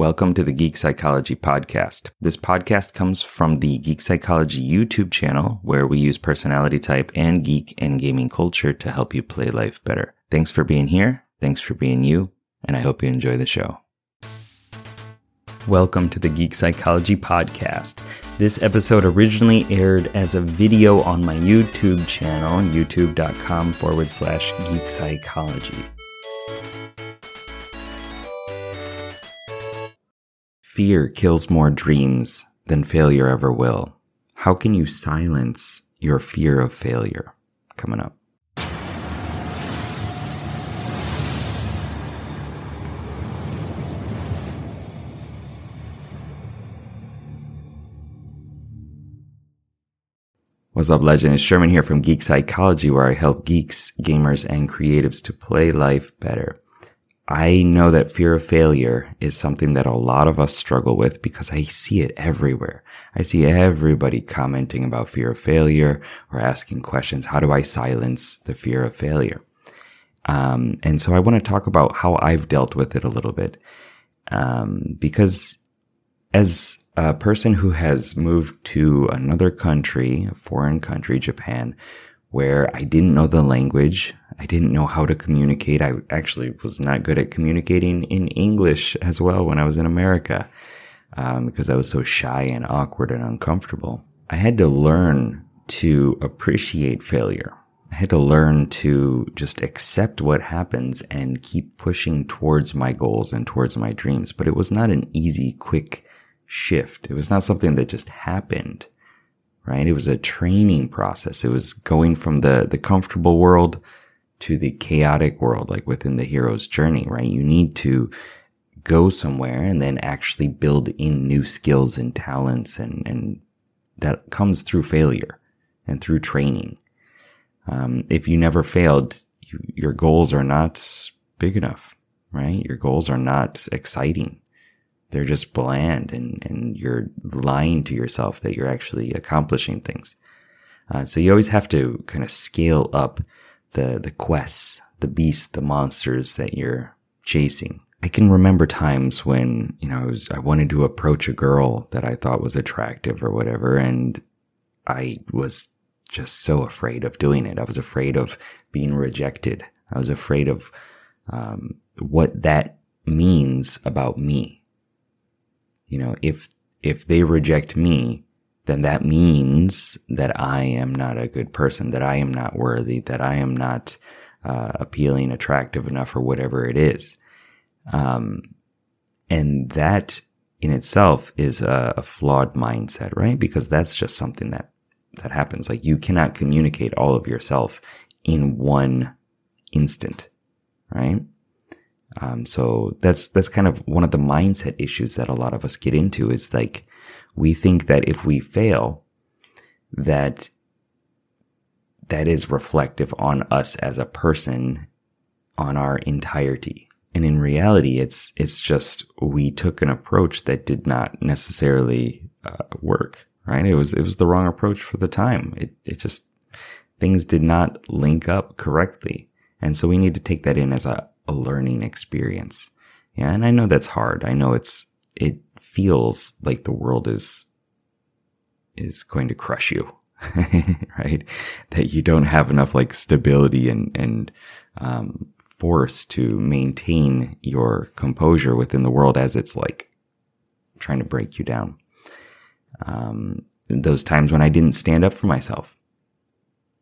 Welcome to the Geek Psychology Podcast. This podcast comes from the Geek Psychology YouTube channel, where we use personality type and geek and gaming culture to help you play life better. Thanks for being here. Thanks for being you. And I hope you enjoy the show. Welcome to the Geek Psychology Podcast. This episode originally aired as a video on my YouTube channel, youtube.com forward slash geek psychology. Fear kills more dreams than failure ever will. How can you silence your fear of failure? Coming up. What's up, legend? It's Sherman here from Geek Psychology, where I help geeks, gamers, and creatives to play life better. I know that fear of failure is something that a lot of us struggle with because I see it everywhere. I see everybody commenting about fear of failure or asking questions. How do I silence the fear of failure? Um, and so I want to talk about how I've dealt with it a little bit. Um, because as a person who has moved to another country, a foreign country, Japan, where I didn't know the language. I didn't know how to communicate. I actually was not good at communicating in English as well when I was in America um, because I was so shy and awkward and uncomfortable. I had to learn to appreciate failure. I had to learn to just accept what happens and keep pushing towards my goals and towards my dreams. But it was not an easy, quick shift. It was not something that just happened right? It was a training process. It was going from the, the comfortable world to the chaotic world, like within the hero's journey, right? You need to go somewhere and then actually build in new skills and talents and, and that comes through failure and through training. Um, if you never failed, you, your goals are not big enough, right? Your goals are not exciting they're just bland and, and you're lying to yourself that you're actually accomplishing things. Uh, so you always have to kind of scale up the, the quests, the beasts, the monsters that you're chasing. I can remember times when, you know, I was, I wanted to approach a girl that I thought was attractive or whatever. And I was just so afraid of doing it. I was afraid of being rejected. I was afraid of, um, what that means about me you know, if, if they reject me, then that means that I am not a good person, that I am not worthy, that I am not uh, appealing, attractive enough, or whatever it is. Um, and that in itself is a, a, flawed mindset, right? Because that's just something that that happens. Like you cannot communicate all of yourself in one instant, right? Um, so that's, that's kind of one of the mindset issues that a lot of us get into is like, we think that if we fail, that that is reflective on us as a person on our entirety. And in reality, it's, it's just we took an approach that did not necessarily uh, work, right? It was, it was the wrong approach for the time. It, it just, things did not link up correctly. And so we need to take that in as a, a learning experience. Yeah. And I know that's hard. I know it's, it feels like the world is, is going to crush you. right? That you don't have enough like stability and, and, um, force to maintain your composure within the world as it's like trying to break you down. Um, those times when I didn't stand up for myself,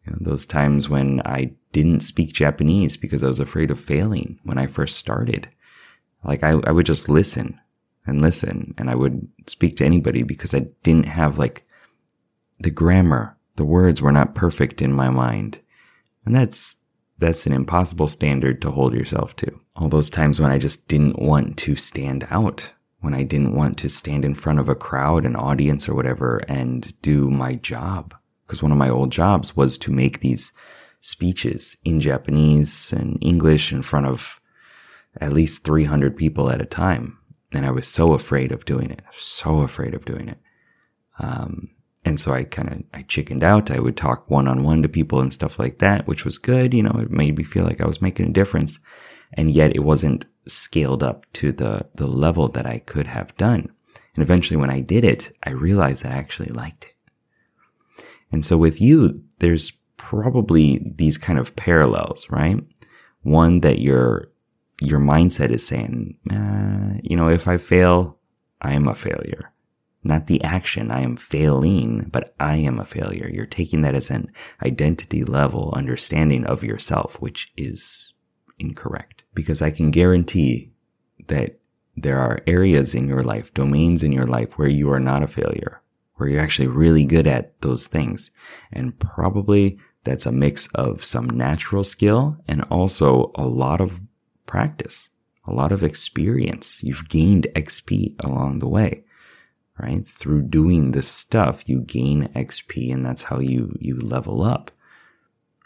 you know, those times when I didn't speak Japanese because I was afraid of failing when I first started. Like I, I would just listen and listen and I would speak to anybody because I didn't have like the grammar. The words were not perfect in my mind. And that's, that's an impossible standard to hold yourself to. All those times when I just didn't want to stand out, when I didn't want to stand in front of a crowd, an audience or whatever and do my job. Because one of my old jobs was to make these speeches in Japanese and English in front of at least 300 people at a time. And I was so afraid of doing it, so afraid of doing it. Um, and so I kind of, I chickened out. I would talk one on one to people and stuff like that, which was good. You know, it made me feel like I was making a difference. And yet it wasn't scaled up to the, the level that I could have done. And eventually when I did it, I realized that I actually liked it. And so with you, there's probably these kind of parallels, right? One that your, your mindset is saying, you know, if I fail, I am a failure. Not the action, I am failing, but I am a failure. You're taking that as an identity level understanding of yourself, which is incorrect. Because I can guarantee that there are areas in your life, domains in your life where you are not a failure, where you're actually really good at those things. And probably that's a mix of some natural skill and also a lot of practice, a lot of experience. You've gained XP along the way, right? Through doing this stuff, you gain XP and that's how you, you level up.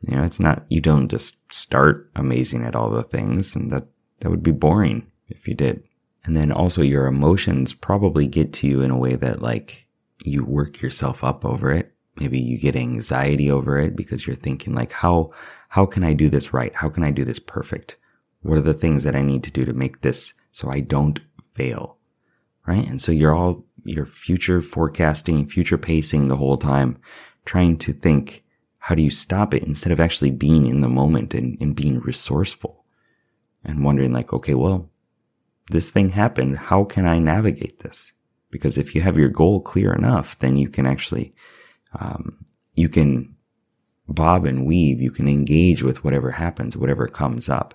You know, it's not, you don't just start amazing at all the things and that, that would be boring if you did. And then also your emotions probably get to you in a way that like you work yourself up over it. Maybe you get anxiety over it because you're thinking like, how, how can I do this right? How can I do this perfect? What are the things that I need to do to make this so I don't fail? Right. And so you're all, you're future forecasting, future pacing the whole time, trying to think, how do you stop it instead of actually being in the moment and, and being resourceful and wondering like, okay, well, this thing happened. How can I navigate this? Because if you have your goal clear enough, then you can actually, um, you can bob and weave. You can engage with whatever happens, whatever comes up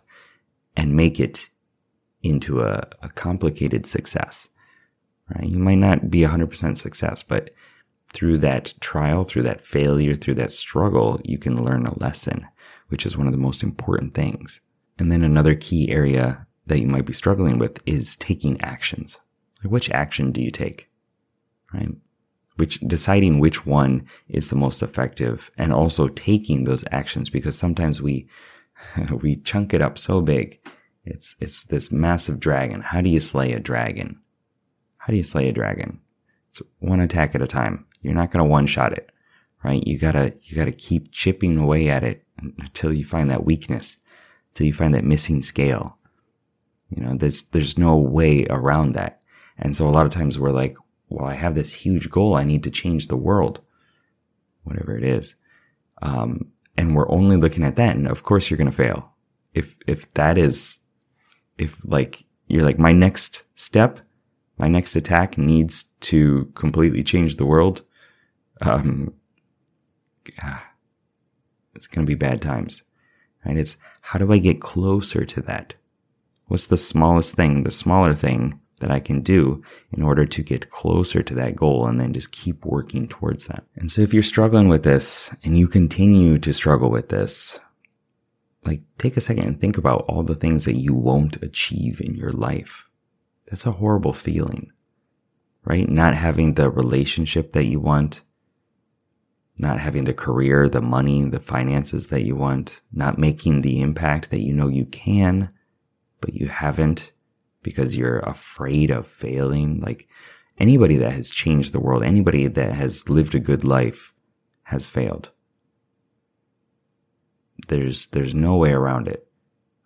and make it into a, a complicated success, right? You might not be 100% success, but through that trial, through that failure, through that struggle, you can learn a lesson, which is one of the most important things. And then another key area that you might be struggling with is taking actions. Like which action do you take? Right? Which deciding which one is the most effective and also taking those actions because sometimes we we chunk it up so big. It's it's this massive dragon. How do you slay a dragon? How do you slay a dragon? It's one attack at a time. You're not going to one shot it, right? You gotta you gotta keep chipping away at it until you find that weakness, until you find that missing scale, you know, there's, there's no way around that. And so a lot of times we're like, well, I have this huge goal. I need to change the world, whatever it is. Um, and we're only looking at that. And of course you're going to fail. If, if that is, if like, you're like, my next step, my next attack needs to completely change the world. Um, it's going to be bad times, right? It's how do I get closer to that? What's the smallest thing, the smaller thing that I can do in order to get closer to that goal and then just keep working towards that. And so if you're struggling with this and you continue to struggle with this, like take a second and think about all the things that you won't achieve in your life. That's a horrible feeling, right? Not having the relationship that you want, not having the career, the money, the finances that you want, not making the impact that you know you can, but you haven't because you're afraid of failing. Like anybody that has changed the world, anybody that has lived a good life has failed. There's, there's no way around it,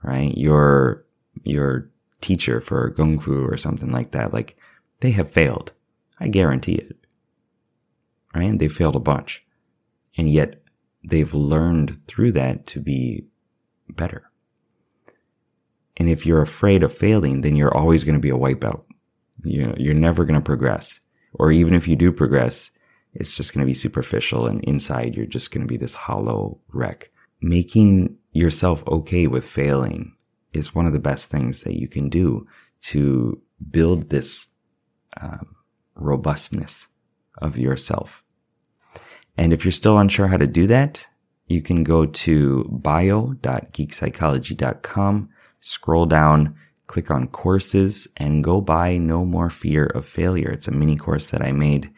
right? Your, your teacher for Kung Fu or something like that, like they have failed. I guarantee it. Right? They failed a bunch. And yet they've learned through that to be better. And if you're afraid of failing, then you're always going to be a wipeout. You know, you're never going to progress. Or even if you do progress, it's just going to be superficial and inside you're just going to be this hollow wreck. Making yourself okay with failing is one of the best things that you can do to build this um, robustness of yourself. And if you're still unsure how to do that, you can go to bio.geekpsychology.com scroll down, click on courses and go buy No More Fear of Failure. It's a mini course that I made.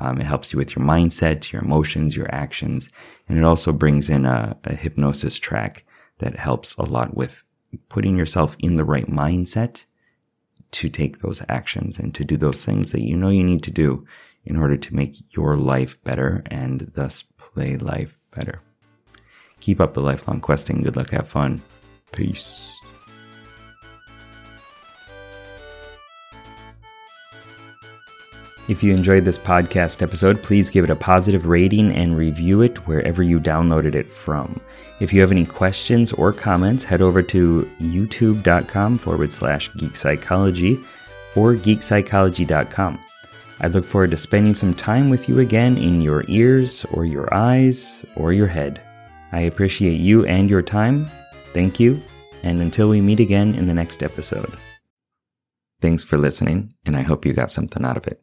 Um, it helps you with your mindset, your emotions, your actions, and it also brings in a, a hypnosis track that helps a lot with putting yourself in the right mindset to take those actions and to do those things that you know you need to do in order to make your life better and thus play life better. Keep up the lifelong questing. Good luck. Have fun. Peace. If you enjoyed this podcast episode, please give it a positive rating and review it wherever you downloaded it from. If you have any questions or comments, head over to youtube.com forward slash geek psychology or geekpsychology.com. I look forward to spending some time with you again in your ears or your eyes or your head. I appreciate you and your time. Thank you. And until we meet again in the next episode. Thanks for listening, and I hope you got something out of it.